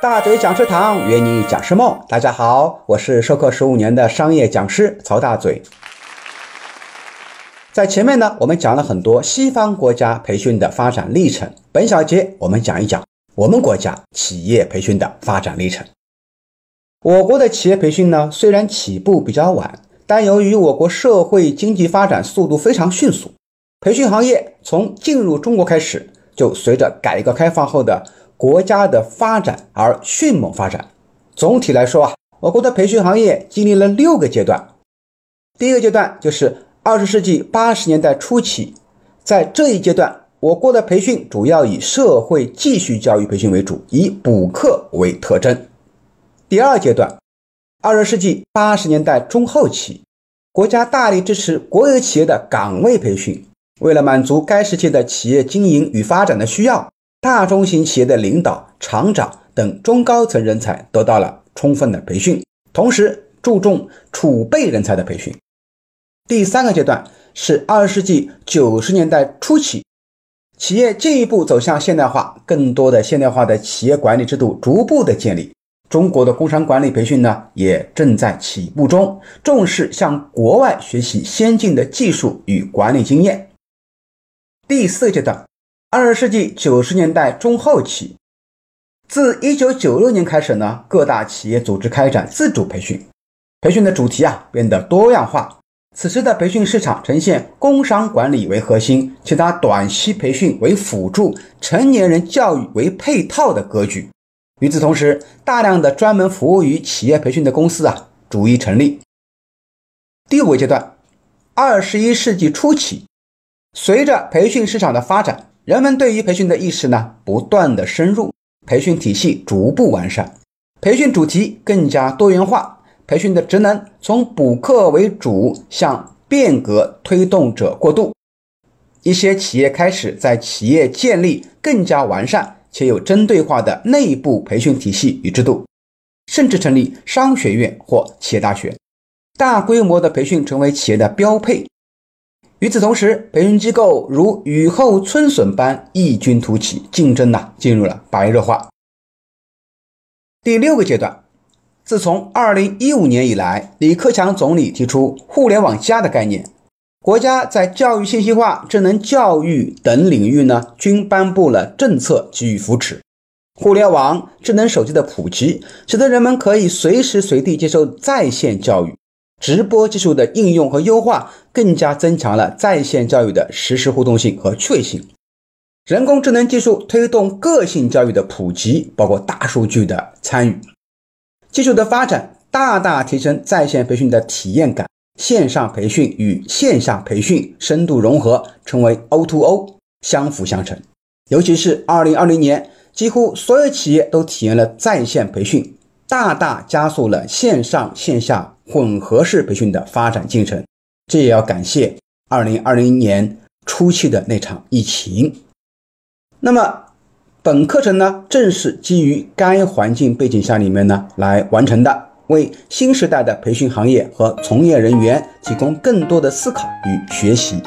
大嘴讲师堂约你讲师梦，大家好，我是授课十五年的商业讲师曹大嘴。在前面呢，我们讲了很多西方国家培训的发展历程，本小节我们讲一讲我们国家企业培训的发展历程。我国的企业培训呢，虽然起步比较晚，但由于我国社会经济发展速度非常迅速，培训行业从进入中国开始，就随着改革开放后的国家的发展而迅猛发展。总体来说啊，我国的培训行业经历了六个阶段。第一个阶段就是二十世纪八十年代初期，在这一阶段，我国的培训主要以社会继续教育培训为主，以补课为特征。第二阶段，二十世纪八十年代中后期，国家大力支持国有企业的岗位培训。为了满足该时期的企业经营与发展的需要，大中型企业的领导、厂长等中高层人才得到了充分的培训，同时注重储备人才的培训。第三个阶段是二十世纪九十年代初期，企业进一步走向现代化，更多的现代化的企业管理制度逐步的建立。中国的工商管理培训呢，也正在起步中，重视向国外学习先进的技术与管理经验。第四阶段，二十世纪九十年代中后期，自一九九六年开始呢，各大企业组织开展自主培训，培训的主题啊变得多样化。此时的培训市场呈现工商管理为核心，其他短期培训为辅助，成年人教育为配套的格局。与此同时，大量的专门服务于企业培训的公司啊，逐一成立。第五个阶段，二十一世纪初期，随着培训市场的发展，人们对于培训的意识呢，不断的深入，培训体系逐步完善，培训主题更加多元化，培训的职能从补课为主向变革推动者过渡。一些企业开始在企业建立更加完善。且有针对化的内部培训体系与制度，甚至成立商学院或企业大学，大规模的培训成为企业的标配。与此同时，培训机构如雨后春笋般异军突起，竞争呢进入了白热化。第六个阶段，自从二零一五年以来，李克强总理提出“互联网加”的概念。国家在教育信息化、智能教育等领域呢，均颁布了政策给予扶持。互联网、智能手机的普及，使得人们可以随时随地接受在线教育。直播技术的应用和优化，更加增强了在线教育的实时互动性和趣味性。人工智能技术推动个性教育的普及，包括大数据的参与。技术的发展，大大提升在线培训的体验感。线上培训与线下培训深度融合，成为 O2O 相辅相成。尤其是2020年，几乎所有企业都体验了在线培训，大大加速了线上线下混合式培训的发展进程。这也要感谢2020年初期的那场疫情。那么，本课程呢，正是基于该环境背景下里面呢来完成的。为新时代的培训行业和从业人员提供更多的思考与学习。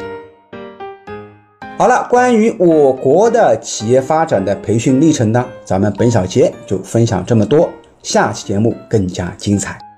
好了，关于我国的企业发展的培训历程呢，咱们本小节就分享这么多，下期节目更加精彩。